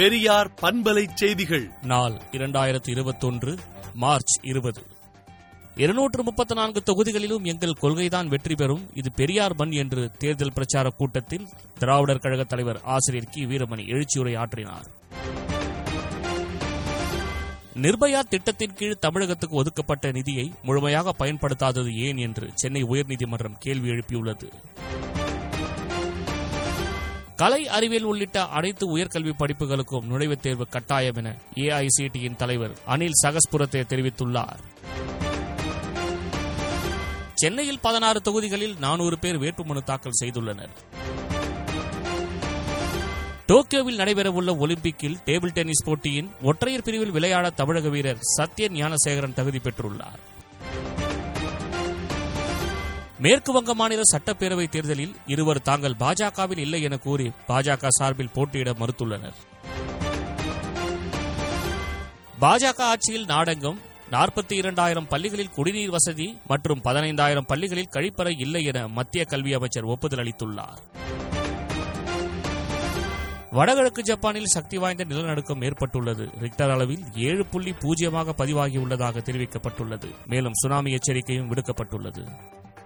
பெரியார் பண்பலை செய்திகள். நாள் இரண்டாயிரத்து இருபத்தொன்று மார்ச் இருபது. இருநூற்று முப்பத்தி நான்கு தொகுதிகளிலும் எங்கள் கொள்கைதான் வெற்றி பெறும். இது பெரியார் பண் என்று தேர்தல் பிரச்சார கூட்டத்தில் திராவிடர் கழக தலைவர் ஆசிரியர் கி. வீரமணி எழுச்சியுரை ஆற்றினார். நிர்பயா திட்டத்தின் கீழ் தமிழகத்துக்கு ஒதுக்கப்பட்ட நிதியை முழுமையாக பயன்படுத்தாதது ஏன் என்று சென்னை உயர்நீதிமன்றம் கேள்வி எழுப்பியுள்ளது. கலை அறிவியல் உள்ளிட்ட அனைத்து உயர்கல்வி படிப்புகளுக்கும் நுழைவுத் தேர்வு கட்டாயம் என ஏஐசிடியின் தலைவர் அனில் சகஸ்புரத்தை தெரிவித்துள்ளார். சென்னையில் பதினாறு தொகுதிகளில் நானூறு பேர் வேட்புமனு தாக்கல் செய்துள்ளனர். டோக்கியோவில் நடைபெறவுள்ள ஒலிம்பிக்கில் டேபிள் டென்னிஸ் போட்டியின் ஒற்றையர் பிரிவில் விளையாட தமிழக வீரர் சத்ய ஞானசேகரன் தகுதி பெற்றுள்ளார். மேற்கு வங்க மாநில சட்டப்பேரவை தேர்தலில் இருவர் தாங்கள் பாஜகவில் இல்லை என கூறி பாஜக சார்பில் போட்டியிட மறுத்துள்ளனர். பாஜக ஆட்சியில் நாடெங்கும் நாற்பத்தி இரண்டாயிரம் பள்ளிகளில் குடிநீர் வசதி மற்றும் பதினைந்தாயிரம் பள்ளிகளில் கழிப்பறை இல்லை என மத்திய கல்வி அமைச்சர் ஒப்புதல் அளித்துள்ளார். வடகிழக்கு ஜப்பானில் சக்தி வாய்ந்த நிலநடுக்கம் ஏற்பட்டுள்ளது. ரிக்டர் அளவில் ஏழு புள்ளி பூஜ்ஜியமாக பதிவாகியுள்ளதாக தெரிவிக்கப்பட்டுள்ளது. மேலும் சுனாமி எச்சரிக்கையும் விடுக்கப்பட்டுள்ளது.